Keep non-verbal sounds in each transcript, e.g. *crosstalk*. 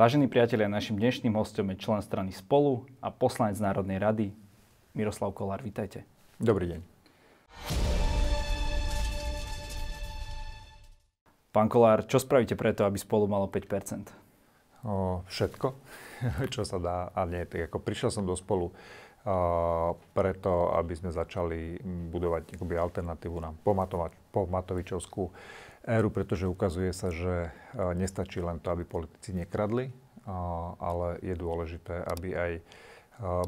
Vážení priatelia, našim dnešným hostom je člen strany Spolu a poslanec Národnej rady Miroslav Kolár. Vítajte. Dobrý deň. Pán Kolár, čo spravíte preto, aby Spolu malo 5%? O, všetko, *laughs* čo sa dá. A nie, tak ako prišiel som do Spolu a, preto, aby sme začali budovať akoby alternatívu na pomatovičovskú éru, pretože ukazuje sa, že nestačí len to, aby politici nekradli, ale je dôležité, aby aj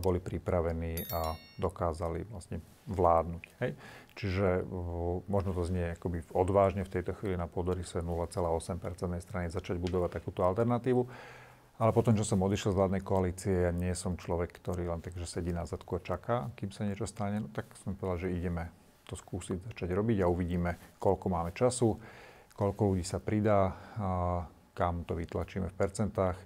boli pripravení a dokázali vlastne vládnuť. Hej? Čiže možno to znie akoby odvážne v tejto chvíli na Podorise 0,8% strany začať budovať takúto alternatívu. Ale potom, čo som odišiel z vládnej koalície, ja nie som človek, ktorý len tak, že sedí na zadku a čaká, kým sa niečo stane, no, tak som povedal, že ideme to skúsiť začať robiť a uvidíme, koľko máme času koľko ľudí sa pridá, kam to vytlačíme v percentách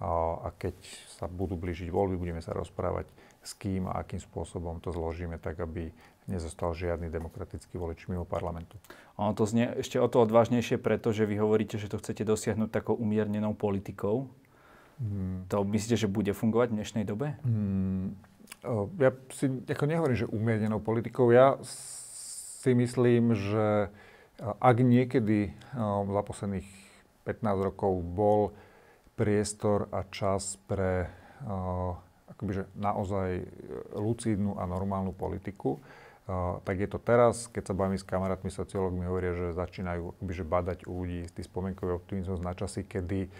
a keď sa budú blížiť voľby, budeme sa rozprávať s kým a akým spôsobom to zložíme, tak aby nezostal žiadny demokratický volič mimo parlamentu. Ono to znie ešte o to odvážnejšie, pretože vy hovoríte, že to chcete dosiahnuť takou umiernenou politikou. Hmm. To myslíte, že bude fungovať v dnešnej dobe? Hmm. Ja si ako nehovorím, že umiernenou politikou. Ja si myslím, že ak niekedy za posledných 15 rokov bol priestor a čas pre akoby, že naozaj lucidnú a normálnu politiku, tak je to teraz, keď sa bavím s kamarátmi, sociológmi, hovoria, že začínajú akoby, že badať u ľudí istý spomienkový optimizmus na časy, kedy uh,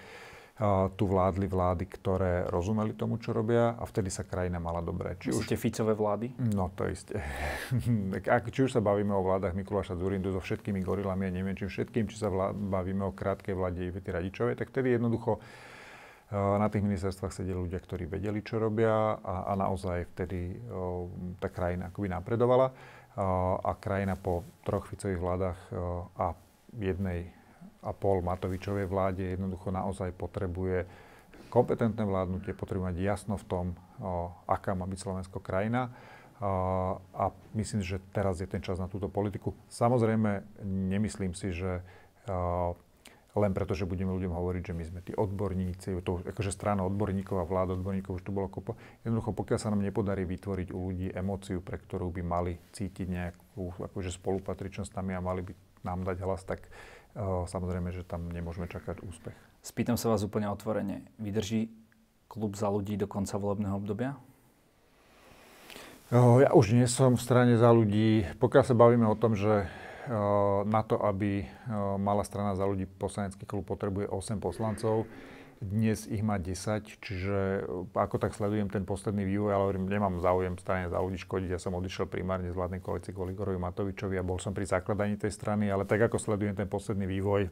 tu vládli vlády, ktoré rozumeli tomu, čo robia a vtedy sa krajina mala dobre. Či Myslíte už... Ficové vlády? No to isté. *laughs* Ak, či už sa bavíme o vládach Mikuláša Zurindu so všetkými gorilami a neviem čím všetkým, či sa vlád, bavíme o krátkej vláde Ivety Radičovej, tak vtedy jednoducho na tých ministerstvách sedeli ľudia, ktorí vedeli, čo robia a, a naozaj vtedy o, tá krajina akoby napredovala. A, a krajina po troch Ficových vládach a jednej a pol Matovičovej vláde jednoducho naozaj potrebuje kompetentné vládnutie, potrebuje mať jasno v tom, o, aká má byť Slovensko krajina. A, a myslím, že teraz je ten čas na túto politiku. Samozrejme, nemyslím si, že o, len preto, že budeme ľuďom hovoriť, že my sme tí odborníci, to akože strana odborníkov a vláda odborníkov už tu bolo kopo. Jednoducho, pokiaľ sa nám nepodarí vytvoriť u ľudí emóciu, pre ktorú by mali cítiť nejakú akože spolupatričnosť nami a mali by nám dať hlas, tak samozrejme, že tam nemôžeme čakať úspech. Spýtam sa vás úplne otvorene. Vydrží klub za ľudí do konca volebného obdobia? Ja už nie som v strane za ľudí. Pokiaľ sa bavíme o tom, že na to, aby mala strana za ľudí poslanecký klub potrebuje 8 poslancov, dnes ich má 10, čiže e, ako tak sledujem ten posledný vývoj, ale hovorím, nemám záujem strane za ľudí škodiť. Ja som odišiel primárne z vládnej koalície kvôli Igorovi Matovičovi a bol som pri zakladaní tej strany, ale tak ako sledujem ten posledný vývoj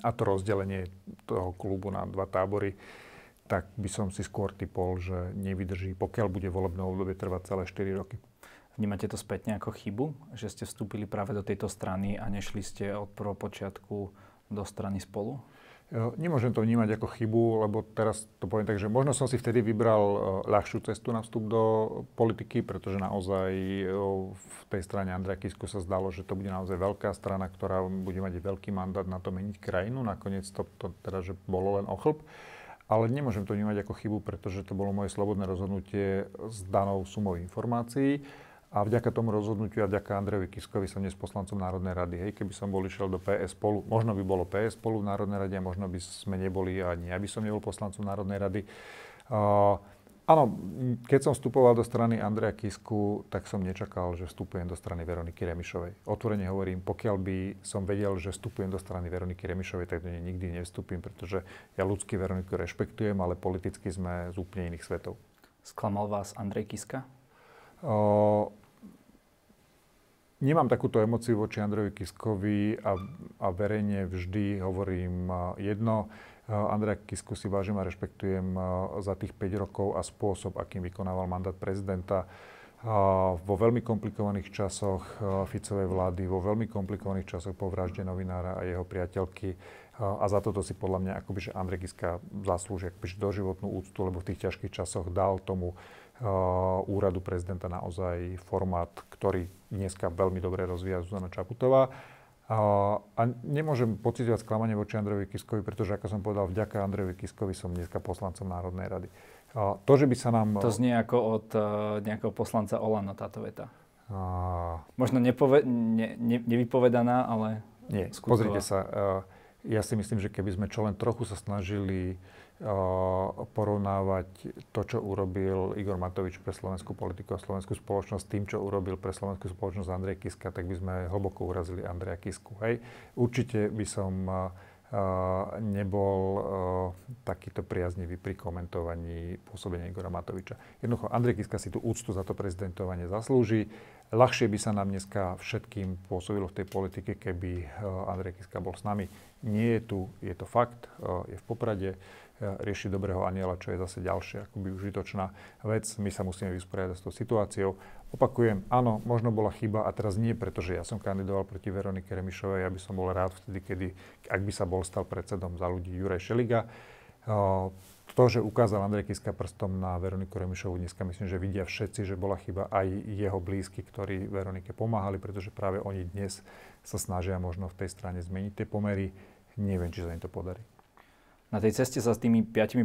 a to rozdelenie toho klubu na dva tábory, tak by som si skôr typol, že nevydrží, pokiaľ bude volebné obdobie trvať celé 4 roky. Vnímate to spätne ako chybu, že ste vstúpili práve do tejto strany a nešli ste od prvopočiatku do strany spolu? Nemôžem to vnímať ako chybu, lebo teraz to poviem tak, že možno som si vtedy vybral e, ľahšiu cestu na vstup do politiky, pretože naozaj e, v tej strane Andreja Kisku sa zdalo, že to bude naozaj veľká strana, ktorá bude mať veľký mandát na to meniť krajinu. Nakoniec to, to teda, že bolo len ochlb. Ale nemôžem to vnímať ako chybu, pretože to bolo moje slobodné rozhodnutie s danou sumou informácií. A vďaka tomu rozhodnutiu a vďaka Andrejovi Kiskovi som dnes poslancom Národnej rady. Hej, keby som bol išiel do PS spolu, možno by bolo PS spolu v Národnej rade a možno by sme neboli, ani ja by som nebol poslancom Národnej rady. Uh, áno, keď som vstupoval do strany Andreja Kisku, tak som nečakal, že vstupujem do strany Veroniky Remišovej. Otvorene hovorím, pokiaľ by som vedel, že vstupujem do strany Veroniky Remišovej, tak do nej nikdy nevstúpim, pretože ja ľudský Veroniku rešpektujem, ale politicky sme z úplne iných svetov. Sklamal vás Andrej Kiska? Uh, Nemám takúto emociu voči Andrejovi Kiskovi a, a verejne vždy hovorím jedno. Andreja Kisku si vážim a rešpektujem za tých 5 rokov a spôsob, akým vykonával mandát prezidenta vo veľmi komplikovaných časoch Ficovej vlády, vo veľmi komplikovaných časoch po vražde novinára a jeho priateľky. A za toto si podľa mňa akoby, že Andrej Kiska zaslúži akoby, doživotnú úctu, lebo v tých ťažkých časoch dal tomu úradu prezidenta naozaj formát, ktorý dneska veľmi dobre rozvíja Zuzana Čaputová. A, a nemôžem pocitovať sklamanie voči Andrejovi Kiskovi, pretože, ako som povedal, vďaka Andrejovi Kiskovi som dneska poslancom Národnej rady. A to, že by sa nám... To znie ako od uh, nejakého poslanca Olano táto veta. A... Možno nepove- ne, ne, nevypovedaná, ale Nie, skutková. pozrite sa. Uh, ja si myslím, že keby sme čo len trochu sa snažili porovnávať to, čo urobil Igor Matovič pre slovenskú politiku a slovenskú spoločnosť tým, čo urobil pre slovenskú spoločnosť Andrej Kiska, tak by sme hlboko urazili Andreja Kisku. Hej. Určite by som nebol takýto priaznivý pri komentovaní pôsobenia Igora Matoviča. Jednoducho, Andrej Kiska si tú úctu za to prezidentovanie zaslúži. Ľahšie by sa nám dneska všetkým pôsobilo v tej politike, keby Andrej Kiska bol s nami. Nie je tu, je to fakt, je v Poprade riešiť dobrého aniela, čo je zase ďalšia akoby užitočná vec. My sa musíme vysporiadať s tou situáciou. Opakujem, áno, možno bola chyba a teraz nie, pretože ja som kandidoval proti Veronike Remišovej, ja by som bol rád vtedy, kedy, ak by sa bol stal predsedom za ľudí Juraj Šeliga. To, že ukázal Andrej Kiska prstom na Veroniku Remišovu, dneska myslím, že vidia všetci, že bola chyba aj jeho blízky, ktorí Veronike pomáhali, pretože práve oni dnes sa snažia možno v tej strane zmeniť tie pomery. Neviem, či sa im to podarí na tej ceste sa s tými 5%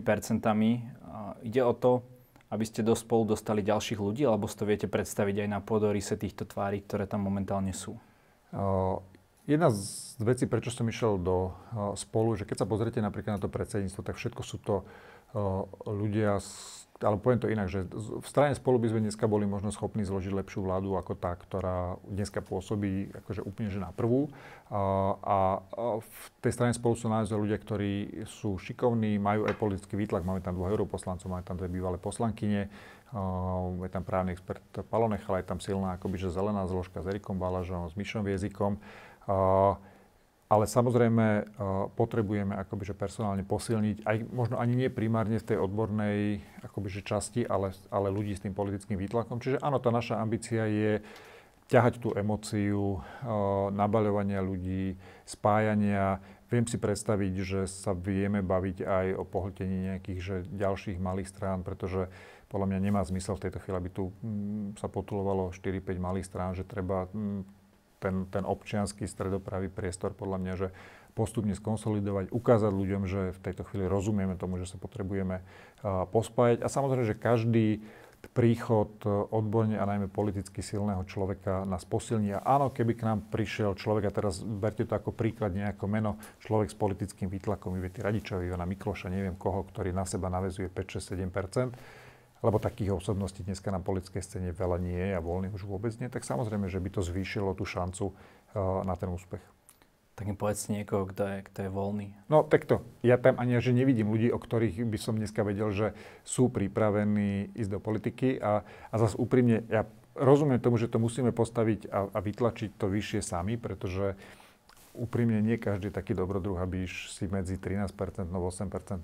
ide o to, aby ste do spolu dostali ďalších ľudí, alebo si to viete predstaviť aj na podorise týchto tvári, ktoré tam momentálne sú? Jedna z vecí, prečo som išiel do spolu, že keď sa pozriete napríklad na to predsedníctvo, tak všetko sú to ľudia z ale poviem to inak, že v strane spolu by sme dneska boli možno schopní zložiť lepšiu vládu ako tá, ktorá dneska pôsobí akože úplne že na prvú. A, a v tej strane spolu sú naozaj ľudia, ktorí sú šikovní, majú aj politický výtlak. Máme tam dvoch europoslancov, máme tam dve bývalé poslankyne, je tam právny expert Palonech, ale je tam silná akoby, že zelená zložka s Erikom Balažom, s Myšom Viezikom. Ale samozrejme uh, potrebujeme akoby, že personálne posilniť, aj možno ani nie primárne v tej odbornej akoby, že časti, ale, ale ľudí s tým politickým výtlakom. Čiže áno, tá naša ambícia je ťahať tú emóciu uh, nabaľovania ľudí, spájania. Viem si predstaviť, že sa vieme baviť aj o pohltení nejakých že ďalších malých strán, pretože podľa mňa nemá zmysel v tejto chvíli, aby tu mm, sa potulovalo 4-5 malých strán, že treba mm, ten, ten občianský stredopravý priestor podľa mňa, že postupne skonsolidovať, ukázať ľuďom, že v tejto chvíli rozumieme tomu, že sa potrebujeme uh, pospájať. A samozrejme, že každý príchod odborne a najmä politicky silného človeka nás posilní. A áno, keby k nám prišiel človek, a teraz berte to ako príklad nejako meno, človek s politickým výtlakom, Ivety Radičovi, Ivana Mikloša, neviem koho, ktorý na seba navezuje 5, 6, 7 lebo takých osobností dneska na politickej scéne veľa nie je a voľných už vôbec nie, tak samozrejme, že by to zvýšilo tú šancu uh, na ten úspech. Tak mi povedz niekoho, kto je, kto je voľný. No takto, ja tam ani že nevidím ľudí, o ktorých by som dneska vedel, že sú pripravení ísť do politiky a, a zase úprimne, ja rozumiem tomu, že to musíme postaviť a, a vytlačiť to vyššie sami, pretože uh, úprimne nie každý taký dobrodruh, aby si medzi 13%, 8%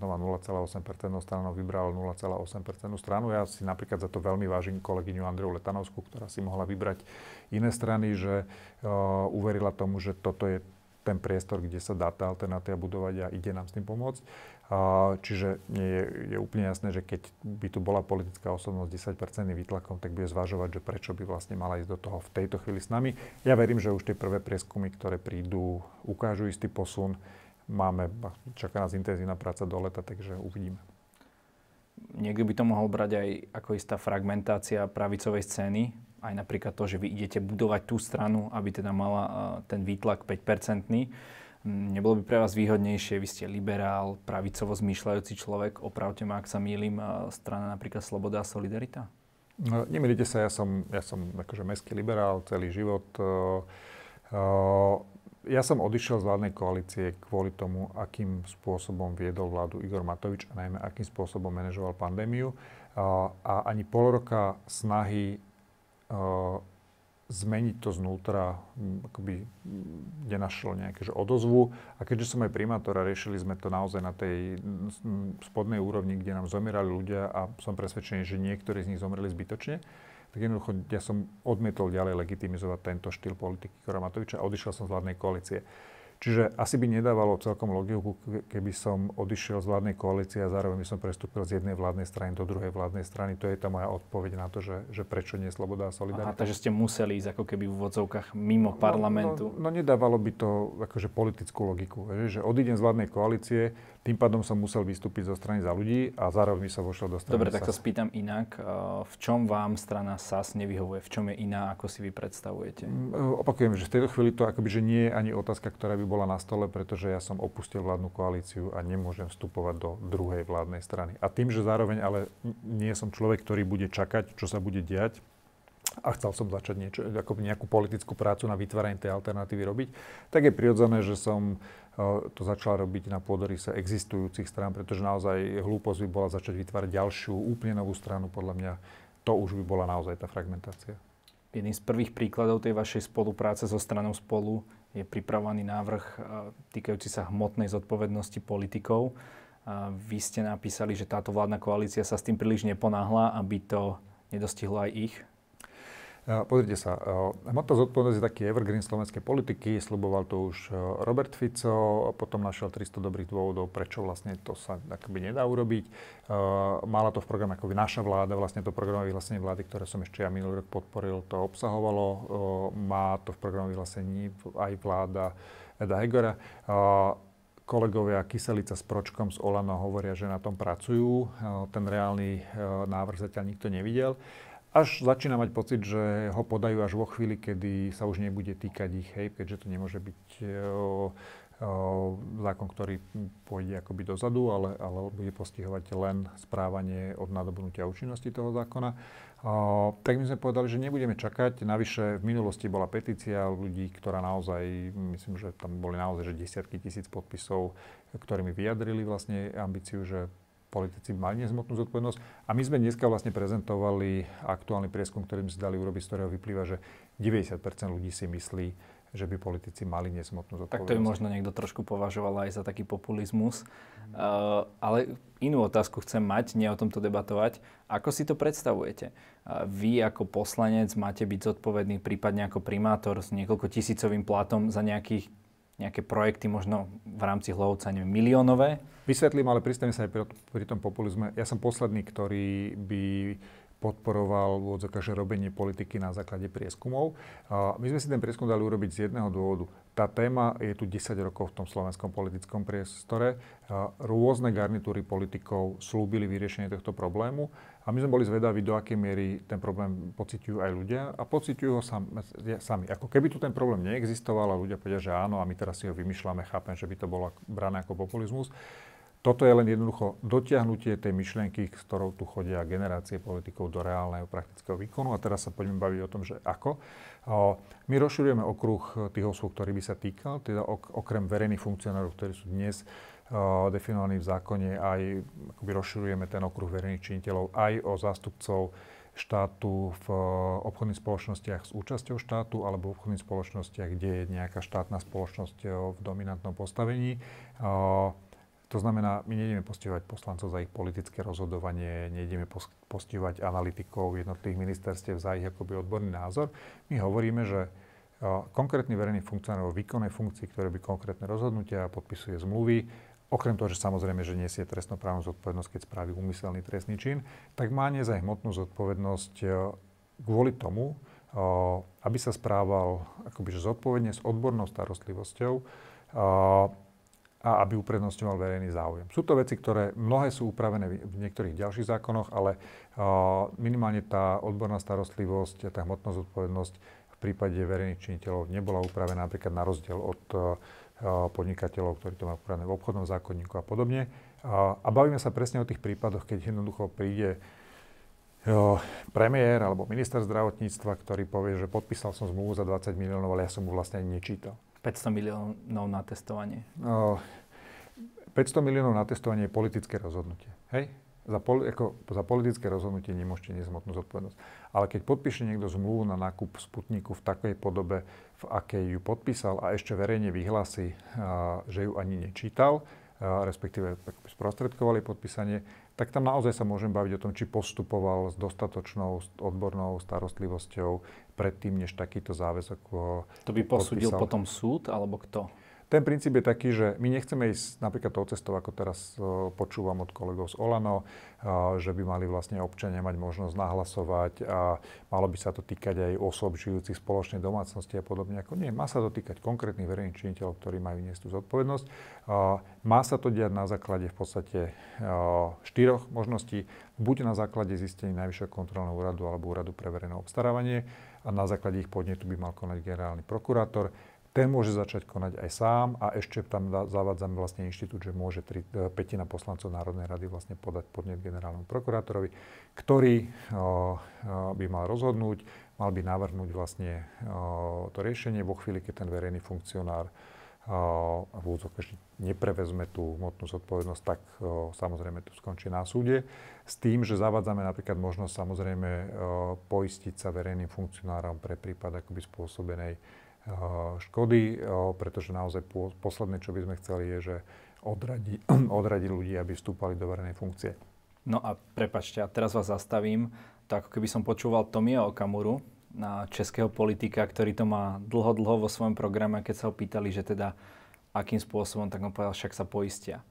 a 0,8% stranou vybral 0,8% stranu. Ja si napríklad za to veľmi vážim kolegyňu Andreu Letanovskú, ktorá si mohla vybrať iné strany, že uh, uverila tomu, že toto je ten priestor, kde sa dá tá alternatíva budovať a ide nám s tým pomôcť. Čiže nie je, je úplne jasné, že keď by tu bola politická osobnosť 10% výtlakom, tak bude zvažovať, že prečo by vlastne mala ísť do toho v tejto chvíli s nami. Ja verím, že už tie prvé prieskumy, ktoré prídu, ukážu istý posun. Máme, čaká nás intenzívna práca do leta, takže uvidíme. Niekto by to mohol brať aj ako istá fragmentácia pravicovej scény, aj napríklad to, že vy idete budovať tú stranu, aby teda mala ten výtlak 5-percentný. Nebolo by pre vás výhodnejšie, vy ste liberál, pravicovo zmýšľajúci človek, opravte ma, ak sa mýlim, strana napríklad Sloboda a Solidarita? No, nemýlite sa, ja som, ja som akože mestský liberál celý život. Uh, uh, ja som odišiel z vládnej koalície kvôli tomu, akým spôsobom viedol vládu Igor Matovič a najmä akým spôsobom manažoval pandémiu. A ani pol roka snahy zmeniť to znútra, akoby nenašlo nejaké že odozvu. A keďže som aj primátor a riešili sme to naozaj na tej spodnej úrovni, kde nám zomierali ľudia a som presvedčený, že niektorí z nich zomreli zbytočne, tak jednoducho ja som odmietol ďalej legitimizovať tento štýl politiky Kora Matoviča a odišiel som z vládnej koalície. Čiže asi by nedávalo celkom logiku, keby som odišiel z vládnej koalície a zároveň by som prestúpil z jednej vládnej strany do druhej vládnej strany. To je tá moja odpoveď na to, že, že prečo nie sloboda a solidarita. Aha, takže ste museli ísť ako keby v úvodzovkách mimo no, parlamentu. No, no, no nedávalo by to akože politickú logiku. Že, že odídem z vládnej koalície, tým pádom som musel vystúpiť zo strany za ľudí a zároveň sa vošiel do strany Dobre, tak sa spýtam inak. V čom vám strana SAS nevyhovuje? V čom je iná, ako si vy predstavujete? Mm, opakujem, že v tejto chvíli to akoby, že nie je ani otázka, ktorá by bola na stole, pretože ja som opustil vládnu koalíciu a nemôžem vstupovať do druhej vládnej strany. A tým, že zároveň ale nie som človek, ktorý bude čakať, čo sa bude diať, a chcel som začať niečo, ako nejakú politickú prácu na vytváranie tej alternatívy robiť, tak je prirodzené, že som to začala robiť na pôdorise existujúcich strán, pretože naozaj hlúposť by bola začať vytvárať ďalšiu, úplne novú stranu. Podľa mňa to už by bola naozaj tá fragmentácia. Jedným z prvých príkladov tej vašej spolupráce so stranou Spolu je pripravovaný návrh týkajúci sa hmotnej zodpovednosti politikov. Vy ste napísali, že táto vládna koalícia sa s tým príliš neponáhla, aby to nedostihlo aj ich. Pozrite sa, hmotná zodpovednosť je taký evergreen slovenskej politiky, sluboval to už Robert Fico, potom našiel 300 dobrých dôvodov, prečo vlastne to sa akoby nedá urobiť. Mala to v programe ako naša vláda, vlastne to programové vyhlásenie vlády, ktoré som ešte ja minulý rok podporil, to obsahovalo. Má to v programové vyhlásení aj vláda Eda Hegora kolegovia Kyselica s Pročkom z Olano hovoria, že na tom pracujú. Ten reálny návrh zatiaľ nikto nevidel až začína mať pocit, že ho podajú až vo chvíli, kedy sa už nebude týkať ich, hej, keďže to nemôže byť o, o, zákon, ktorý pôjde akoby dozadu, ale, ale bude postihovať len správanie od nadobnutia účinnosti toho zákona. O, tak my sme povedali, že nebudeme čakať. Navyše v minulosti bola petícia ľudí, ktorá naozaj, myslím, že tam boli naozaj že desiatky tisíc podpisov, ktorými vyjadrili vlastne ambíciu, že politici mali nezmotnú zodpovednosť. A my sme dneska vlastne prezentovali aktuálny prieskum, ktorý sme si dali urobiť, z ktorého vyplýva, že 90% ľudí si myslí, že by politici mali nezmotnú zodpovednosť. Tak to je možno niekto trošku považoval aj za taký populizmus. Mm. Uh, ale inú otázku chcem mať, nie o tomto debatovať. Ako si to predstavujete? Uh, vy ako poslanec máte byť zodpovedný prípadne ako primátor s niekoľko tisícovým platom za nejakých nejaké projekty možno v rámci Hlovca, neviem, miliónové? Vysvetlím, ale pristavím sa aj pri, tom populizme. Ja som posledný, ktorý by podporoval v odzokách, robenie politiky na základe prieskumov. My sme si ten prieskum dali urobiť z jedného dôvodu. Tá téma je tu 10 rokov v tom slovenskom politickom priestore. Rôzne garnitúry politikov slúbili vyriešenie tohto problému a my sme boli zvedaví, do akej miery ten problém pociťujú aj ľudia a pociťujú ho sam, sami. Ako keby tu ten problém neexistoval a ľudia povedia, že áno a my teraz si ho vymýšľame, chápem, že by to bolo brané ako populizmus toto je len jednoducho dotiahnutie tej myšlienky, s ktorou tu chodia generácie politikov do reálneho praktického výkonu. A teraz sa poďme baviť o tom, že ako. My rozširujeme okruh tých osôb, ktorý by sa týkal, teda okrem verejných funkcionárov, ktorí sú dnes definovaní v zákone, aj akoby rozširujeme ten okruh verejných činiteľov aj o zástupcov štátu v obchodných spoločnostiach s účasťou štátu alebo v obchodných spoločnostiach, kde je nejaká štátna spoločnosť v dominantnom postavení. To znamená, my nejdeme postihovať poslancov za ich politické rozhodovanie, nejdeme postihovať analytikov jednotlivých ministerstiev za ich akoby odborný názor. My hovoríme, že konkrétny verejný funkcionár vo výkonnej funkcii, ktoré by konkrétne rozhodnutia podpisuje zmluvy, okrem toho, že samozrejme, že nesie trestnoprávnu zodpovednosť, keď spraví úmyselný trestný čin, tak má za hmotnú zodpovednosť kvôli tomu, aby sa správal akoby, zodpovedne s odbornou starostlivosťou a aby uprednostňoval verejný záujem. Sú to veci, ktoré mnohé sú upravené v niektorých ďalších zákonoch, ale minimálne tá odborná starostlivosť a tá hmotná zodpovednosť v prípade verejných činiteľov nebola upravená napríklad na rozdiel od podnikateľov, ktorí to majú upravené v obchodnom zákonníku a podobne. A bavíme sa presne o tých prípadoch, keď jednoducho príde premiér alebo minister zdravotníctva, ktorý povie, že podpísal som zmluvu za 20 miliónov, ale ja som mu vlastne ani nečítal. 500 miliónov na testovanie? No, 500 miliónov na testovanie je politické rozhodnutie. Hej? Za, poli, ako, za politické rozhodnutie nemôžete nezmotnú zodpovednosť. Ale keď podpíše niekto zmluvu na nákup Sputniku v takej podobe, v akej ju podpísal a ešte verejne vyhlási, že ju ani nečítal, respektíve sprostredkovali podpísanie, tak tam naozaj sa môžem baviť o tom, či postupoval s dostatočnou odbornou starostlivosťou predtým, než takýto záväzok To by posúdil podpísal. potom súd, alebo kto? Ten princíp je taký, že my nechceme ísť napríklad tou cestou, ako teraz počúvam od kolegov z Olano, že by mali vlastne občania mať možnosť nahlasovať a malo by sa to týkať aj osob žijúcich spoločnej domácnosti a podobne. Ako nie, má sa to týkať konkrétnych verejných činiteľov, ktorí majú niesť tú zodpovednosť. Má sa to diať na základe v podstate štyroch možností. Buď na základe zistení Najvyššieho kontrolného úradu alebo úradu pre verejné obstarávanie a na základe ich podnetu by mal konať generálny prokurátor ten môže začať konať aj sám a ešte tam zavádzame vlastne inštitút, že môže tri, e, petina poslancov Národnej rady vlastne podať podnet generálnemu prokurátorovi, ktorý o, o, by mal rozhodnúť, mal by navrhnúť vlastne o, to riešenie vo chvíli, keď ten verejný funkcionár v úvodzovke neprevezme tú hmotnú zodpovednosť, tak samozrejme to skončí na súde. S tým, že zavádzame napríklad možnosť samozrejme poistiť sa verejným funkcionárom pre prípad akoby spôsobenej škody, pretože naozaj posledné, čo by sme chceli, je, že odradí, *clears throat* odradí ľudí, aby vstúpali do verejnej funkcie. No a prepačte, a teraz vás zastavím. To ako keby som počúval Tomia Okamuru, na českého politika, ktorý to má dlho, dlho vo svojom programe, keď sa ho pýtali, že teda akým spôsobom, tak on povedal, však sa poistia.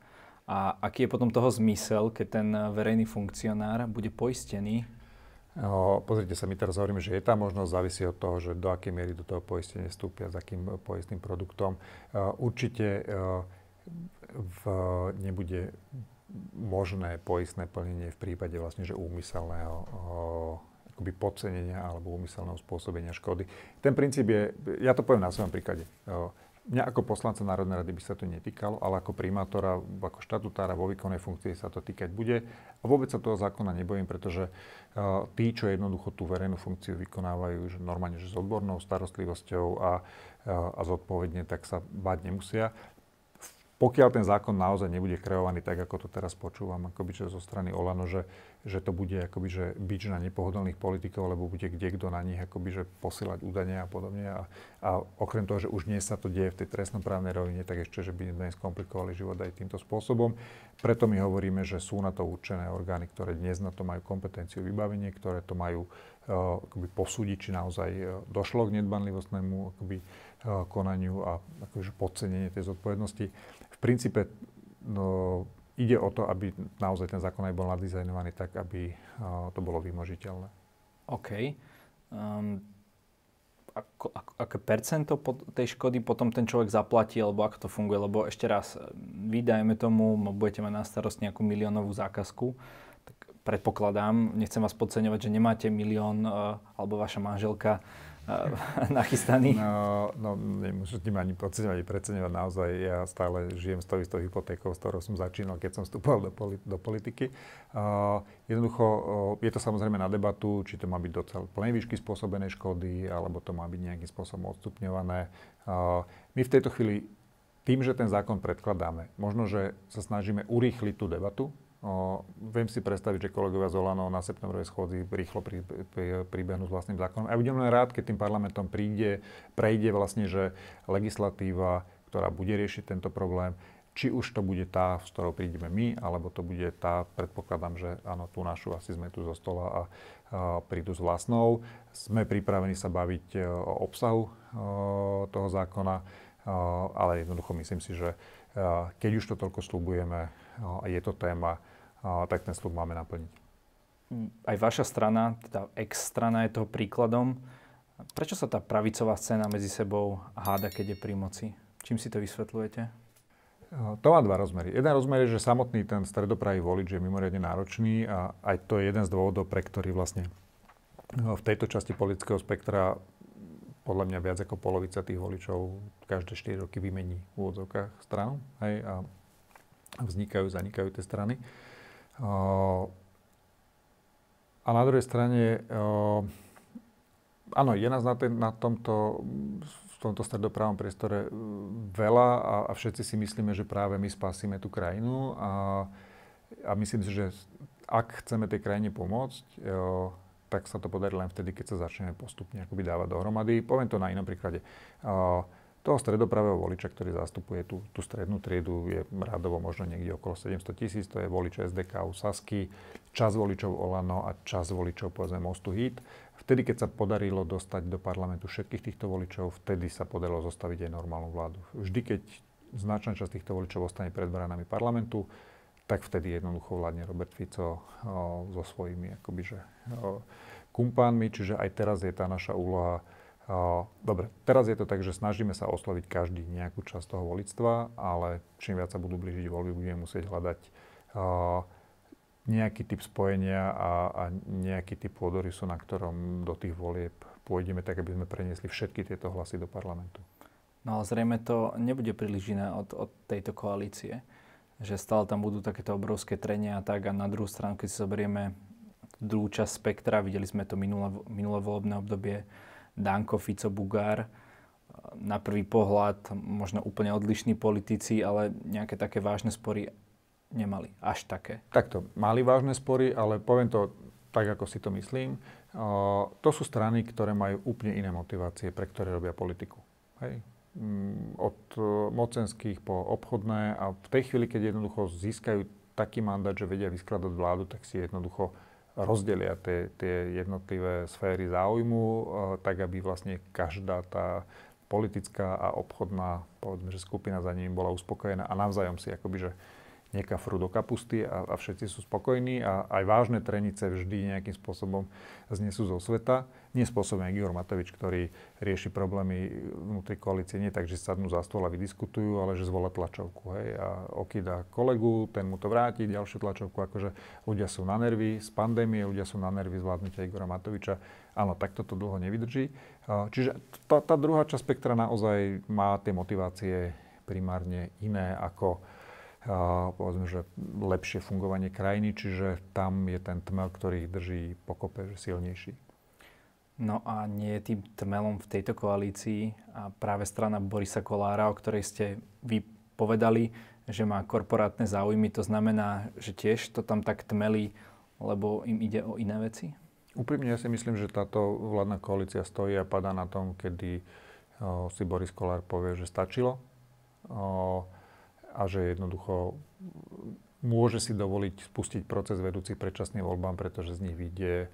A aký je potom toho zmysel, keď ten verejný funkcionár bude poistený Pozrite sa, my teraz hovoríme, že je tá možnosť, závisí od toho, že do akej miery do toho poistenia vstúpia, s akým poistným produktom. Určite v, nebude možné poistné plnenie v prípade vlastne, že úmyselného akoby podcenenia alebo úmyselného spôsobenia škody. Ten princíp je, ja to poviem na svojom príklade. Mňa ako poslanca Národnej rady by sa to netýkalo, ale ako primátora, ako štatutára vo výkonnej funkcii sa to týkať bude. A vôbec sa toho zákona nebojím, pretože uh, tí, čo jednoducho tú verejnú funkciu vykonávajú že normálne že s odbornou starostlivosťou a, uh, a zodpovedne, tak sa bať nemusia pokiaľ ten zákon naozaj nebude kreovaný tak, ako to teraz počúvam, akoby že zo strany Olano, že, že to bude akoby, že bič na nepohodlných politikov, lebo bude kde kto na nich akoby, že posielať údania a podobne. A, a okrem toho, že už dnes sa to deje v tej trestnoprávnej rovine, tak ešte, že by sme skomplikovali život aj týmto spôsobom. Preto my hovoríme, že sú na to určené orgány, ktoré dnes na to majú kompetenciu vybavenie, ktoré to majú uh, akoby posúdiť, či naozaj uh, došlo k nedbanlivostnému akoby, uh, konaniu a akože podcenenie tej zodpovednosti princípe no, ide o to, aby naozaj ten zákon aj bol nadizajnovaný tak, aby uh, to bolo vymožiteľné. OK. Um, ako, ako, aké percento tej škody potom ten človek zaplatí, alebo ako to funguje? Lebo ešte raz, vy dajme tomu, budete mať na starost nejakú miliónovú zákazku, tak predpokladám, nechcem vás podceňovať, že nemáte milión, uh, alebo vaša manželka *laughs* nachystaný? No, no nemôžete ma ani podceňovať, ani preceňovať. Naozaj ja stále žijem s tou istou hypotékou, s ktorou som začínal, keď som vstúpal do, poli- do politiky. Uh, jednoducho uh, je to samozrejme na debatu, či to má byť do plnej výšky spôsobenej škody, alebo to má byť nejakým spôsobom odstupňované. Uh, my v tejto chvíli tým, že ten zákon predkladáme, možno, že sa snažíme urýchliť tú debatu, O, viem si predstaviť, že kolegovia z Olano na septembrovej schôdzi rýchlo pri, pri, príbehnú s vlastným zákonom. A budem len rád, keď tým parlamentom príde, prejde vlastne, že legislatíva, ktorá bude riešiť tento problém, či už to bude tá, s ktorou prídeme my, alebo to bude tá, predpokladám, že áno, tú našu asi sme tu zo stola a, a prídu s vlastnou. Sme pripravení sa baviť e, o obsahu o, toho zákona, o, ale jednoducho myslím si, že keď už to toľko slúbujeme je to téma, tak ten slub máme naplniť. Aj vaša strana, teda ex-strana je toho príkladom. Prečo sa tá pravicová scéna medzi sebou háda, keď je pri moci? Čím si to vysvetľujete? To má dva rozmery. Jeden rozmer je, že samotný ten stredopravý volič je mimoriadne náročný a aj to je jeden z dôvodov, pre ktorý vlastne v tejto časti politického spektra podľa mňa viac ako polovica tých voličov každé 4 roky vymení v úvodzovkách stranu. Hej, a vznikajú, zanikajú tie strany. A na druhej strane, áno, je nás na, ten, na tomto, v tomto stredopravom priestore veľa a, a všetci si myslíme, že práve my spasíme tú krajinu a, a myslím si, že ak chceme tej krajine pomôcť, tak sa to podarí len vtedy, keď sa začneme postupne akoby dávať dohromady. Poviem to na inom príklade. Uh, toho stredopravého voliča, ktorý zastupuje tú, tú strednú triedu, je rádovo možno niekde okolo 700 tisíc, to je volič SDK u Sasky, čas voličov Olano a čas voličov povedzme Mostu Hit. Vtedy, keď sa podarilo dostať do parlamentu všetkých týchto voličov, vtedy sa podarilo zostaviť aj normálnu vládu. Vždy, keď značná časť týchto voličov ostane pred bránami parlamentu, tak vtedy jednoducho vládne Robert Fico o, so svojimi akoby, že, o, kumpánmi, čiže aj teraz je tá naša úloha Dobre, teraz je to tak, že snažíme sa osloviť každý nejakú časť toho volictva, ale čím viac sa budú blížiť voľby, budeme musieť hľadať nejaký typ spojenia a, a nejaký typ pôdorysu, na ktorom do tých volieb pôjdeme tak, aby sme preniesli všetky tieto hlasy do parlamentu. No ale zrejme to nebude príliš iné od, od tejto koalície. Že stále tam budú takéto obrovské trenia a tak. A na druhú stranu, keď si zoberieme druhú časť spektra, videli sme to minulé, minulé volebné obdobie, Danko, Fico, Bugár, na prvý pohľad možno úplne odlišní politici, ale nejaké také vážne spory nemali. Až také. Takto, mali vážne spory, ale poviem to tak, ako si to myslím. to sú strany, ktoré majú úplne iné motivácie, pre ktoré robia politiku. Hej. Mm, od e, mocenských po obchodné a v tej chvíli, keď jednoducho získajú taký mandát, že vedia vyskladať vládu, tak si jednoducho rozdelia tie, tie jednotlivé sféry záujmu, e, tak aby vlastne každá tá politická a obchodná, povedzme, že skupina za nimi bola uspokojená a navzájom si akoby, že nekafru do kapusty a, a všetci sú spokojní a aj vážne trenice vždy nejakým spôsobom znesú zo sveta. Nie spôsobom Igor Matovič, ktorý rieši problémy vnútri koalície nie tak, že sadnú za stôl a vydiskutujú, ale že zvolia tlačovku. Hej, a okýda kolegu, ten mu to vráti, ďalšiu tlačovku, akože ľudia sú na nervy z pandémie, ľudia sú na nervy zvládnutia Igora Matoviča. Áno, takto to dlho nevydrží. Čiže tá, tá druhá časť spektra naozaj má tie motivácie primárne iné ako povedzme, že lepšie fungovanie krajiny, čiže tam je ten tmel, ktorý ich drží pokope, že silnejší. No a nie je tým tmelom v tejto koalícii a práve strana Borisa Kolára, o ktorej ste vy povedali, že má korporátne záujmy, to znamená, že tiež to tam tak tmelí, lebo im ide o iné veci? Úprimne ja si myslím, že táto vládna koalícia stojí a padá na tom, kedy o, si Boris Kolár povie, že stačilo. O, a že jednoducho môže si dovoliť spustiť proces vedúci predčasným voľbám, pretože z nich vyjde,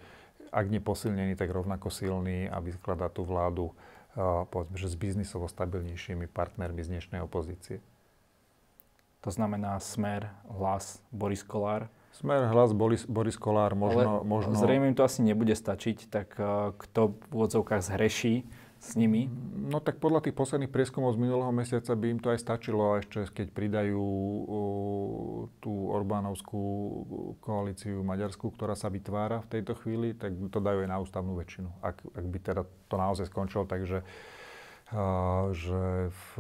ak nie posilnený, tak rovnako silný a vyskladá tú vládu povedzme, že s biznisovo stabilnejšími partnermi z dnešnej opozície. To znamená Smer, Hlas, Boris Kolár? Smer, Hlas, Boris, Boris Kolár, možno... Ale možno... zrejme im to asi nebude stačiť, tak kto v úvodzovkách zhreší s nimi? No tak podľa tých posledných prieskumov z minulého mesiaca by im to aj stačilo, ešte keď pridajú uh, tú Orbánovskú koalíciu maďarskú, ktorá sa vytvára v tejto chvíli, tak to dajú aj na ústavnú väčšinu. Ak, ak by teda to naozaj skončilo, takže uh, že v,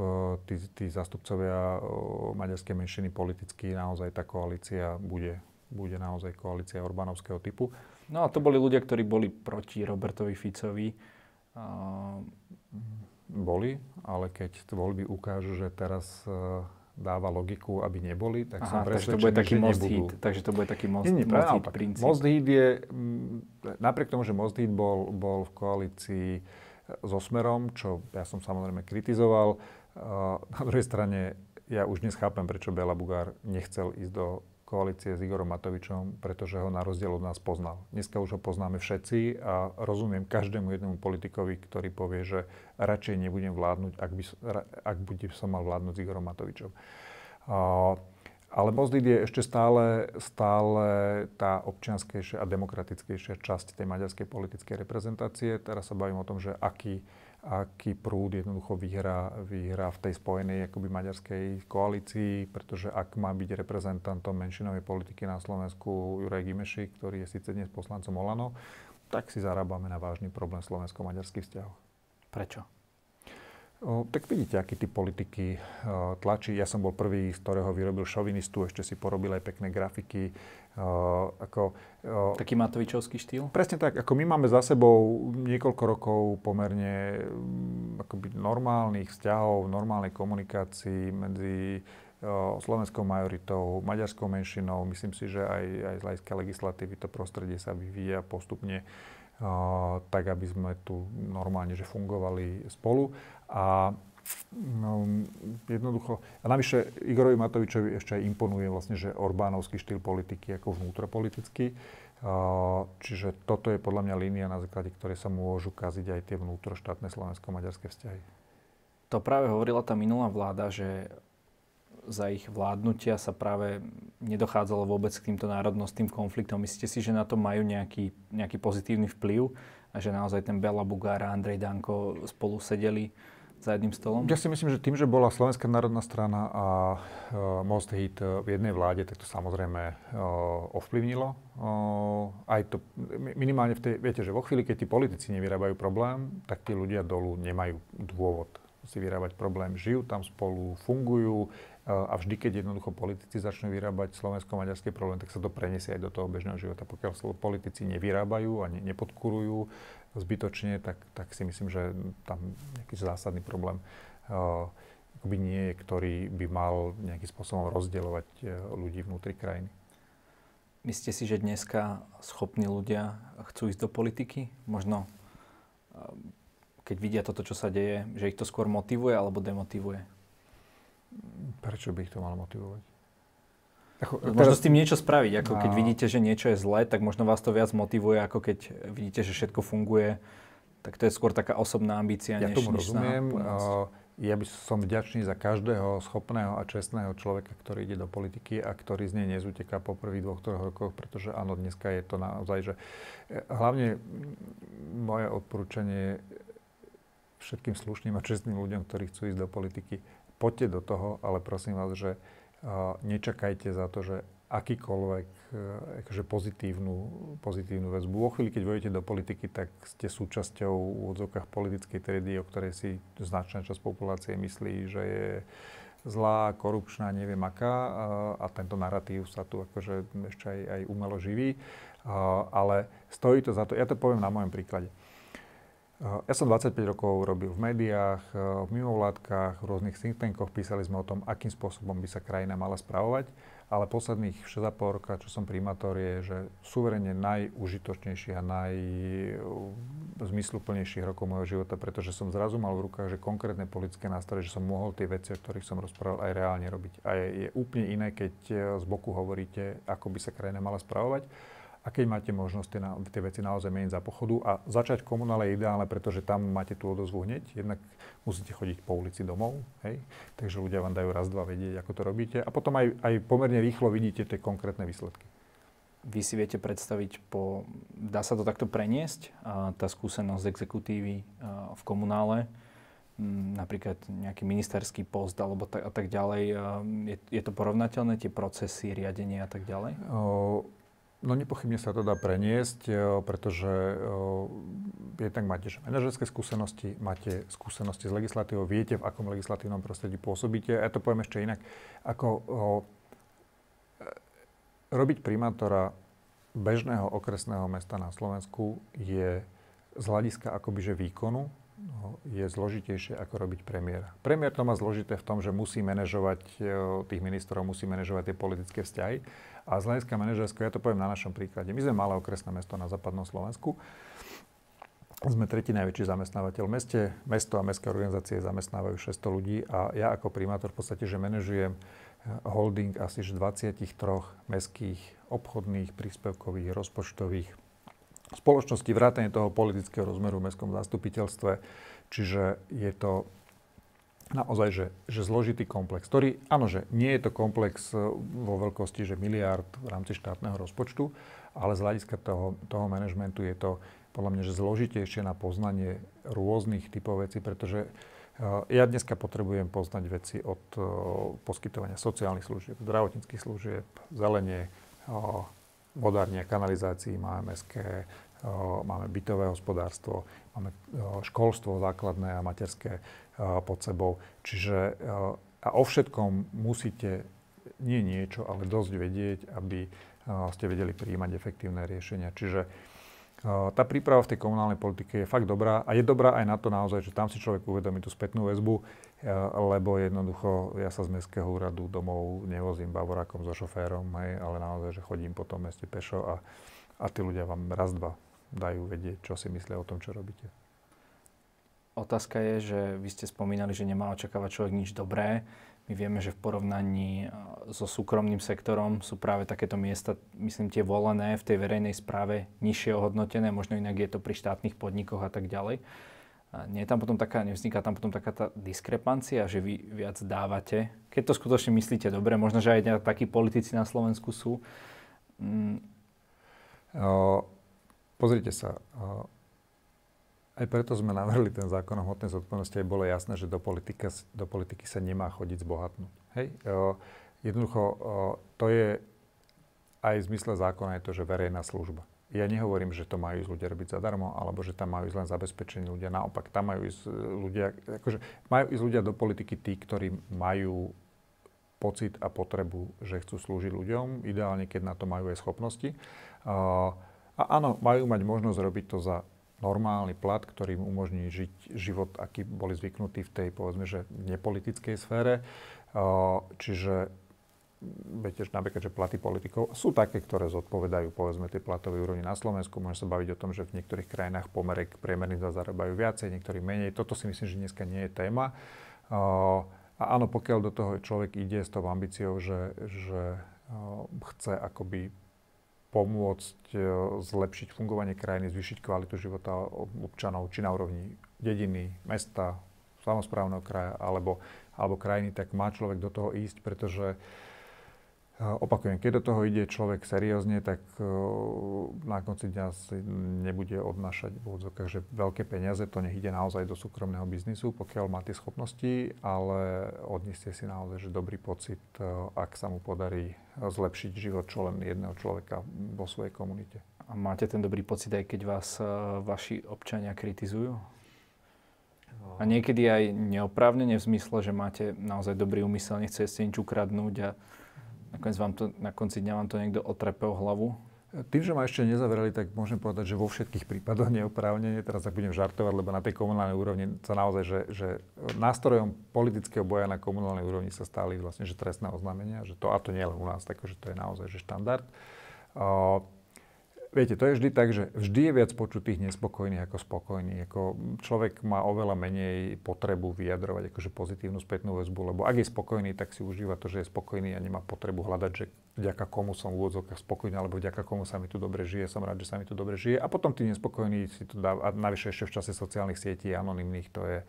tí, tí zastupcovia uh, maďarskej menšiny politicky naozaj tá koalícia bude, bude naozaj koalícia Orbánovského typu. No a to boli ľudia, ktorí boli proti Robertovi Ficovi boli, ale keď voľby ukážu, že teraz e, dáva logiku, aby neboli, tak Aha, som presvedčený, takže to bude taký že most nebudú. hit, takže to bude taký most, nie, nie, most hit princíp. Most hit je, napriek tomu, že most hit bol, bol v koalícii e, so Smerom, čo ja som samozrejme kritizoval, e, na druhej strane ja už dnes chápem, prečo Bela Bugár nechcel ísť do koalície s Igorom Matovičom, pretože ho na rozdiel od nás poznal. Dneska už ho poznáme všetci a rozumiem každému jednému politikovi, ktorý povie, že radšej nebudem vládnuť, ak, by, ak bude som mal vládnuť s Igorom Matovičom. Uh, ale Mozdit je ešte stále, stále tá občianskejšia a demokratickejšia časť tej maďarskej politickej reprezentácie. Teraz sa bavím o tom, že aký aký prúd jednoducho vyhrá, vyhrá v tej spojenej akoby maďarskej koalícii, pretože ak má byť reprezentantom menšinovej politiky na Slovensku Juraj Gimeši, ktorý je síce dnes poslancom Olano, tak si zarábame na vážny problém slovensko-maďarských vzťahov. Prečo? O, tak vidíte, aký typ politiky o, tlačí. Ja som bol prvý, z ktorého vyrobil šovinistu, ešte si porobil aj pekné grafiky. O, ako, Taký Matovičovský štýl? Presne tak. Ako my máme za sebou niekoľko rokov pomerne mm, akoby normálnych vzťahov, normálnej komunikácii medzi slovenskou majoritou, maďarskou menšinou. Myslím si, že aj, aj z hľadiska legislatívy to prostredie sa vyvíja postupne tak aby sme tu normálne že fungovali spolu. A no, jednoducho, a navyše Igorovi Matovičovi ešte aj imponuje vlastne, že Orbánovský štýl politiky ako vnútropolitický. Čiže toto je podľa mňa línia, na základe ktorej sa môžu kaziť aj tie vnútroštátne slovensko-maďarské vzťahy. To práve hovorila tá minulá vláda, že za ich vládnutia sa práve nedochádzalo vôbec k týmto národnostným konfliktom. Myslíte si, že na to majú nejaký, nejaký pozitívny vplyv a že naozaj ten Bela Bugára a Andrej Danko spolu sedeli za jedným stolom? Ja si myslím, že tým, že bola Slovenská národná strana a uh, Most Hit v jednej vláde, tak to samozrejme uh, ovplyvnilo. Aj to minimálne v tej, viete, že vo chvíli, keď tí politici nevyrábajú problém, tak tí ľudia dolu nemajú dôvod si vyrábať problém. Žijú tam spolu, fungujú a vždy, keď jednoducho politici začnú vyrábať slovensko-maďarský problém, tak sa to preniesie aj do toho bežného života. Pokiaľ politici nevyrábajú a ne, nepodkurujú zbytočne, tak, tak si myslím, že tam nejaký zásadný problém uh, nie je, ktorý by mal nejakým spôsobom rozdielovať uh, ľudí vnútri krajiny. Myslíte si, že dneska schopní ľudia chcú ísť do politiky? Možno uh, keď vidia toto, čo sa deje, že ich to skôr motivuje alebo demotivuje? Prečo by ich to malo motivovať? Ako, možno teraz... s tým niečo spraviť. Ako no. keď vidíte, že niečo je zlé, tak možno vás to viac motivuje, ako keď vidíte, že všetko funguje. Tak to je skôr taká osobná ambícia, ja než, tomu než rozumiem. Ja by som vďačný za každého schopného a čestného človeka, ktorý ide do politiky a ktorý z nej nezuteká po prvých dvoch, troch rokoch, pretože áno, dneska je to naozaj, že e, hlavne moje odporúčanie všetkým slušným a čestným ľuďom, ktorí chcú ísť do politiky, poďte do toho, ale prosím vás, že nečakajte za to, že akýkoľvek uh, akože pozitívnu, pozitívnu väzbu. Vo chvíli, keď vojete do politiky, tak ste súčasťou v odzokách politickej triedy, o ktorej si značná časť populácie myslí, že je zlá, korupčná, neviem aká a tento narratív sa tu akože ešte aj, aj umelo živí. Ale stojí to za to, ja to poviem na mojom príklade. Ja som 25 rokov robil v médiách, eh, v mimovládkach, v rôznych think tankoch, písali sme o tom, akým spôsobom by sa krajina mala spravovať, ale posledných 6,5 roka, čo som primátor, je, že suverene najužitočnejších a najzmysluplnejších rokov môjho života, pretože som zrazu mal v rukách, že konkrétne politické nástroje, že som mohol tie veci, o ktorých som rozprával, aj reálne robiť. A je, je úplne iné, keď eh, z boku hovoríte, ako by sa krajina mala spravovať a keď máte možnosť tie, tie veci naozaj meniť za pochodu a začať komunále je ideálne, pretože tam máte tú odozvu hneď, jednak musíte chodiť po ulici domov, hej, takže ľudia vám dajú raz, dva vedieť, ako to robíte a potom aj, aj pomerne rýchlo vidíte tie konkrétne výsledky. Vy si viete predstaviť, po, dá sa to takto preniesť, a tá skúsenosť z exekutívy v komunále, napríklad nejaký ministerský post alebo tak, a tak ďalej. Je, je to porovnateľné, tie procesy, riadenie a tak ďalej? O, No nepochybne sa to dá preniesť, e, pretože e, jednak máte že manažerské skúsenosti, máte skúsenosti s legislatívou, viete, v akom legislatívnom prostredí pôsobíte. Ja to poviem ešte inak. Ako o, e, robiť primátora bežného okresného mesta na Slovensku je z hľadiska akoby že výkonu je zložitejšie ako robiť premiéra. Premiér to má zložité v tom, že musí manažovať tých ministrov, musí manažovať tie politické vzťahy a z hľadiska manažerského, ja to poviem na našom príklade. My sme malé okresné mesto na západnom Slovensku. Sme tretí najväčší zamestnávateľ v meste. Mesto a mestské organizácie zamestnávajú 600 ľudí a ja ako primátor v podstate, že manažujem eh, holding asi 23 mestských obchodných, príspevkových, rozpočtových spoločností, vrátane toho politického rozmeru v mestskom zastupiteľstve. Čiže je to naozaj, že, že zložitý komplex, ktorý, áno, že nie je to komplex e, vo veľkosti, že miliard v rámci štátneho rozpočtu, ale z hľadiska toho, toho manažmentu je to podľa mňa, že zložitejšie na poznanie rôznych typov vecí, pretože uh, ja dneska potrebujem poznať veci od uh, poskytovania sociálnych služieb, zdravotníckých služieb, zelenie, vodárne, kanalizácií, máme mestské, máme bytové hospodárstvo, máme školstvo základné a materské, pod sebou. Čiže a o všetkom musíte nie niečo, ale dosť vedieť, aby ste vedeli prijímať efektívne riešenia. Čiže tá príprava v tej komunálnej politike je fakt dobrá a je dobrá aj na to naozaj, že tam si človek uvedomí tú spätnú väzbu, lebo jednoducho ja sa z mestského úradu domov nevozím bavorákom so šoférom, hej, ale naozaj, že chodím po tom meste pešo a, a tí ľudia vám raz, dva dajú vedieť, čo si myslia o tom, čo robíte. Otázka je, že vy ste spomínali, že nemá očakávať človek nič dobré. My vieme, že v porovnaní e, so súkromným sektorom sú práve takéto miesta, myslím, tie volené v tej verejnej správe nižšie ohodnotené, možno inak je to pri štátnych podnikoch a tak ďalej. A nie je tam potom taká, nevzniká tam potom taká tá diskrepancia, že vy viac dávate? Keď to skutočne myslíte dobre, možno, že aj takí politici na Slovensku sú. Mm. O, pozrite sa, o, aj preto sme navrhli ten zákon o hmotnej zodpovednosti, aj bolo jasné, že do, politika, do politiky sa nemá chodiť zbohatnúť. Hej? Jednoducho, to je aj v zmysle zákona je to, že verejná služba. Ja nehovorím, že to majú ísť ľudia robiť zadarmo, alebo že tam majú ísť len zabezpečení ľudia. Naopak, tam majú ísť ľudia, akože majú ísť ľudia do politiky tí, ktorí majú pocit a potrebu, že chcú slúžiť ľuďom, ideálne, keď na to majú aj schopnosti. A áno, majú mať možnosť robiť to za normálny plat, ktorý im umožní žiť život, aký boli zvyknutí v tej, povedzme, že nepolitickej sfére. Čiže viete, že napríklad, že platy politikov sú také, ktoré zodpovedajú, povedzme, tej platovej úrovni na Slovensku. Môžeme sa baviť o tom, že v niektorých krajinách pomerek priemerných zarábajú viacej, niektorí menej. Toto si myslím, že dneska nie je téma. A áno, pokiaľ do toho človek ide s tou ambíciou, že, že chce akoby pomôcť zlepšiť fungovanie krajiny, zvýšiť kvalitu života občanov, či na úrovni dediny, mesta, samozprávneho kraja alebo, alebo krajiny, tak má človek do toho ísť, pretože uh, Opakujem, keď do toho ide človek seriózne, tak na konci dňa si nebude odnášať v úvodzokách, že veľké peniaze, to nech ide naozaj do súkromného biznisu, pokiaľ má tie schopnosti, ale odniesie si naozaj že dobrý pocit, ak sa mu podarí zlepšiť život čo len jedného človeka vo svojej komunite. A máte ten dobrý pocit aj keď vás vaši občania kritizujú? A niekedy aj neoprávnene v zmysle, že máte naozaj dobrý úmysel, nechcete si nič ukradnúť a nakoniec vám to, na konci dňa vám to niekto otrepe hlavu? Tým, že ma ešte nezavreli, tak môžem povedať, že vo všetkých prípadoch neoprávnene, teraz ak budem žartovať, lebo na tej komunálnej úrovni sa naozaj, že, že nástrojom politického boja na komunálnej úrovni sa stáli vlastne, že trestné oznámenia, že to, a to nie len u nás, takže to je naozaj, že štandard. Uh, Viete, to je vždy tak, že vždy je viac počutých nespokojných ako spokojných. Ako človek má oveľa menej potrebu vyjadrovať akože pozitívnu spätnú väzbu, lebo ak je spokojný, tak si užíva to, že je spokojný a nemá potrebu hľadať, že vďaka komu som v úvodzovkách spokojný, alebo vďaka komu sa mi tu dobre žije, som rád, že sa mi tu dobre žije. A potom tí nespokojní si to dá, a navyše ešte v čase sociálnych sietí anonimných, to je,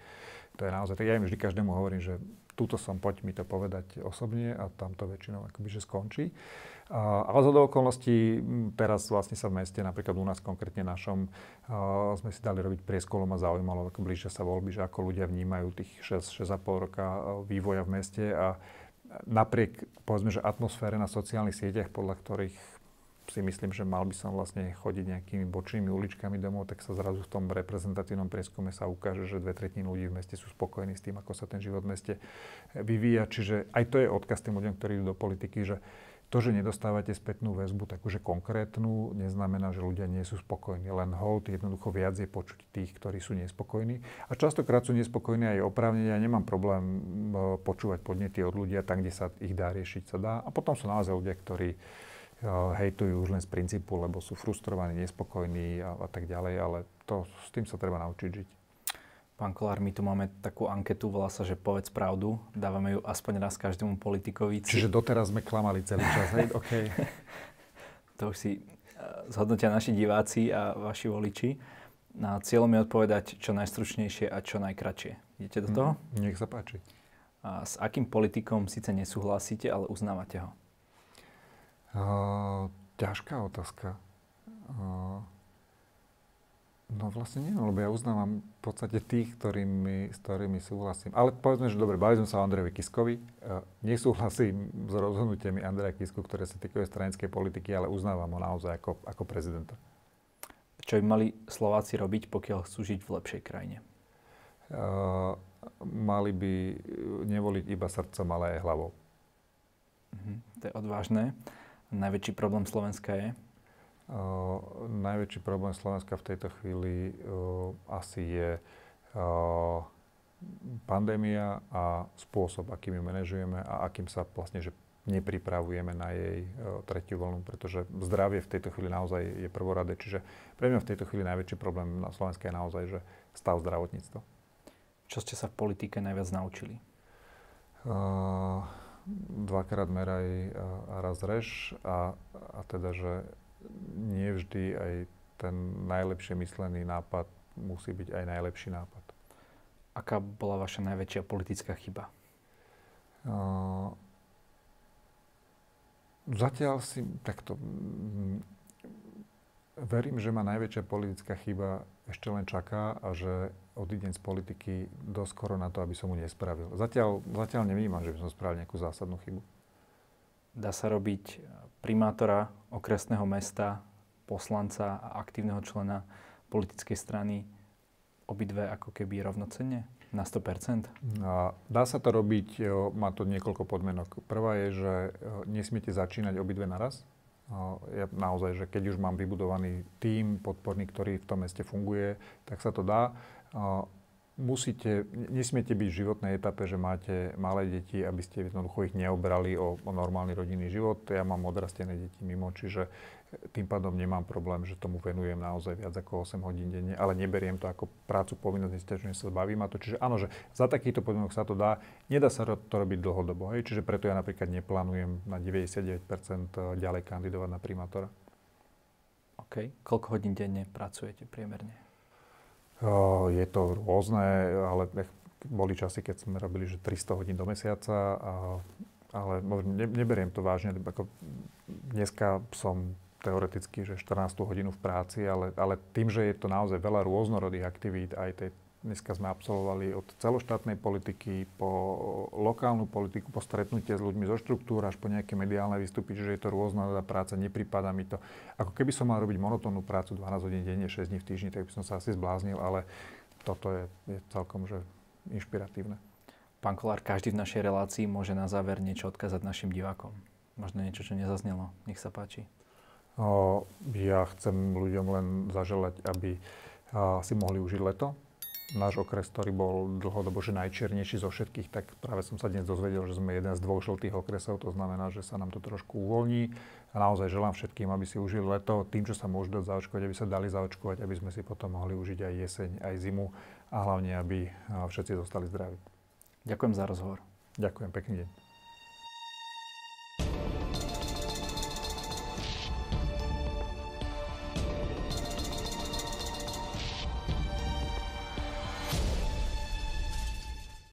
to je naozaj, tak ja im vždy každému hovorím, že túto som, poď mi to povedať osobne a tam to väčšinou akoby, že skončí. Ale za do okolností teraz vlastne sa v meste, napríklad u nás konkrétne našom, sme si dali robiť prieskolom a zaujímalo, ako blížia sa voľby, že ako ľudia vnímajú tých 6, 6,5 roka vývoja v meste a napriek, povedzme, že atmosfére na sociálnych sieťach, podľa ktorých si myslím, že mal by som vlastne chodiť nejakými bočnými uličkami domov, tak sa zrazu v tom reprezentatívnom prieskume sa ukáže, že dve tretiny ľudí v meste sú spokojní s tým, ako sa ten život v meste vyvíja. Čiže aj to je odkaz tým ľuďom, ktorí idú do politiky, že to, že nedostávate spätnú väzbu, takúže konkrétnu, neznamená, že ľudia nie sú spokojní. Len hold, jednoducho viac je počuť tých, ktorí sú nespokojní. A častokrát sú nespokojní aj oprávnenia. Ja nemám problém počúvať podnety od ľudia tam, kde sa ich dá riešiť, sa dá. A potom sú naozaj ľudia, ktorí hejtujú už len z princípu, lebo sú frustrovaní, nespokojní a, a tak ďalej, ale to, s tým sa treba naučiť žiť. Pán Kolár, my tu máme takú anketu, volá sa, že povedz pravdu. Dávame ju aspoň raz každému politikovi. Čiže doteraz sme klamali celý čas, hej? OK. *laughs* to už si eh, zhodnotia naši diváci a vaši voliči. Na cieľom je odpovedať čo najstručnejšie a čo najkračšie. Idete do toho? Mm, nech sa páči. A s akým politikom síce nesúhlasíte, ale uznávate ho? Uh, ťažká otázka. Uh, No vlastne nie, lebo ja uznávam v podstate tých, ktorými, s ktorými súhlasím. Ale povedzme, že dobre, bavili sme sa o Andrejovi Kiskovi. Uh, nesúhlasím s rozhodnutiami Andreja Kisku, ktoré sa týkajú stranickej politiky, ale uznávam ho naozaj ako, ako prezidenta. Čo by mali Slováci robiť, pokiaľ chcú žiť v lepšej krajine? Uh, mali by nevoliť iba srdcom, ale aj hlavou. Uh-huh. To je odvážne. Najväčší problém Slovenska je? Uh, najväčší problém Slovenska v tejto chvíli uh, asi je uh, pandémia a spôsob, akým ju manažujeme a akým sa vlastne že nepripravujeme na jej tretiu vlnu, pretože zdravie v tejto chvíli naozaj je prvoradé. Čiže pre mňa v tejto chvíli najväčší problém na Slovensku je naozaj, že stav zdravotníctva. Čo ste sa v politike najviac naučili? Dvakrát meraj a raz rež a, a teda, že nie vždy aj ten najlepšie myslený nápad musí byť aj najlepší nápad. aká bola vaša najväčšia politická chyba? Uh, zatiaľ si takto... Mm, verím, že ma najväčšia politická chyba ešte len čaká a že odídem z politiky doskoro na to, aby som mu nespravil. Zatiaľ, zatiaľ nevnímam, že by som spravil nejakú zásadnú chybu. Dá sa robiť primátora okresného mesta, poslanca a aktívneho člena politickej strany obidve ako keby rovnocenne? Na 100%? Dá sa to robiť, má to niekoľko podmienok. Prvá je, že nesmiete začínať obidve naraz. Ja naozaj, že keď už mám vybudovaný tím podporný, ktorý v tom meste funguje, tak sa to dá musíte, nesmiete byť v životnej etape, že máte malé deti, aby ste jednoducho ich neobrali o, o normálny rodinný život. Ja mám odrastené deti mimo, čiže tým pádom nemám problém, že tomu venujem naozaj viac ako 8 hodín denne, ale neberiem to ako prácu, povinnosť, nestiažujem sa, baví ma to. Čiže áno, že za takýchto podmienok sa to dá. Nedá sa to robiť dlhodobo, hej? čiže preto ja napríklad neplánujem na 99% ďalej kandidovať na primátora. OK. Koľko hodín denne pracujete priemerne? Je to rôzne, ale boli časy, keď sme robili, že 300 hodín do mesiaca, a, ale ne, neberiem to vážne. Ako dneska som teoreticky, že 14 hodinu v práci, ale, ale tým, že je to naozaj veľa rôznorodých aktivít, aj tej Dneska sme absolvovali od celoštátnej politiky po lokálnu politiku, po stretnutie s ľuďmi zo štruktúr až po nejaké mediálne výstupy, čiže je to rôzna práca, nepripada mi to. Ako keby som mal robiť monotónnu prácu 12 hodín denne, 6 dní v týždni, tak by som sa asi zbláznil, ale toto je, je celkom že inšpiratívne. Pán Kolár, každý v našej relácii môže na záver niečo odkázať našim divákom. Možno niečo, čo nezaznelo. Nech sa páči. O, ja chcem ľuďom len zaželať, aby a, si mohli užiť leto, náš okres, ktorý bol dlhodobo že najčiernejší zo všetkých, tak práve som sa dnes dozvedel, že sme jeden z dvoch žltých okresov, to znamená, že sa nám to trošku uvoľní. A naozaj želám všetkým, aby si užili leto tým, čo sa môžu dať zaočkovať, aby sa dali zaočkovať, aby sme si potom mohli užiť aj jeseň, aj zimu a hlavne, aby všetci zostali zdraví. Ďakujem za rozhovor. Ďakujem, pekný deň.